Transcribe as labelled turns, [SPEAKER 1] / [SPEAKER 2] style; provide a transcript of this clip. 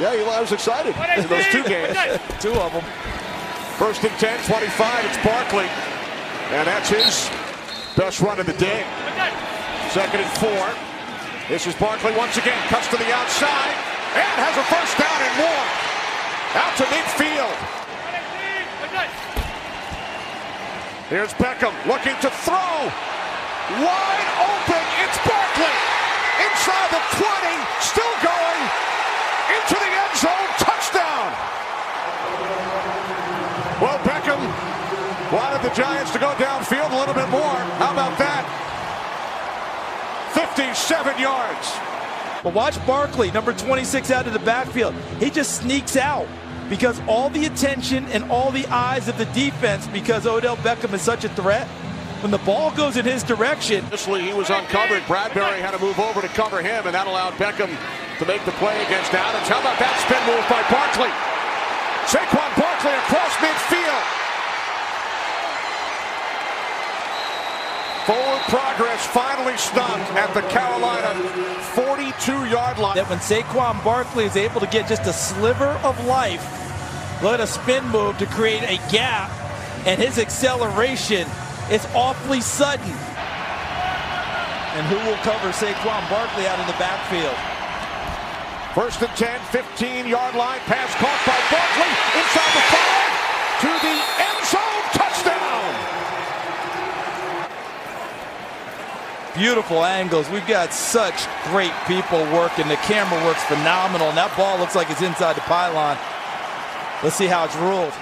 [SPEAKER 1] Yeah, Eli was excited in those two games.
[SPEAKER 2] Two of them.
[SPEAKER 1] First and 10, 25. It's Barkley. And that's his best run of the day. Second and four. This is Barkley once again. Cuts to the outside and has a first down and more. Out to midfield. Here's Beckham looking to throw. Wide open. It's Well, Beckham wanted the Giants to go downfield a little bit more. How about that? 57 yards.
[SPEAKER 2] But watch Barkley, number 26, out of the backfield. He just sneaks out because all the attention and all the eyes of the defense because Odell Beckham is such a threat. When the ball goes in his direction,
[SPEAKER 1] Initially, he was uncovered. Bradberry had to move over to cover him, and that allowed Beckham to make the play against Adams. How about that spin move by Barkley? Saquon Across midfield. Forward progress finally stopped at the Carolina 42-yard line.
[SPEAKER 2] that when Saquon Barkley is able to get just a sliver of life, let a spin move to create a gap, and his acceleration is awfully sudden. And who will cover Saquon Barkley out in the backfield?
[SPEAKER 1] First and 10, 15-yard line. Pass caught by Barkley. Inside the five. To the end zone. Touchdown.
[SPEAKER 2] Beautiful angles. We've got such great people working. The camera works phenomenal, and that ball looks like it's inside the pylon. Let's see how it's ruled.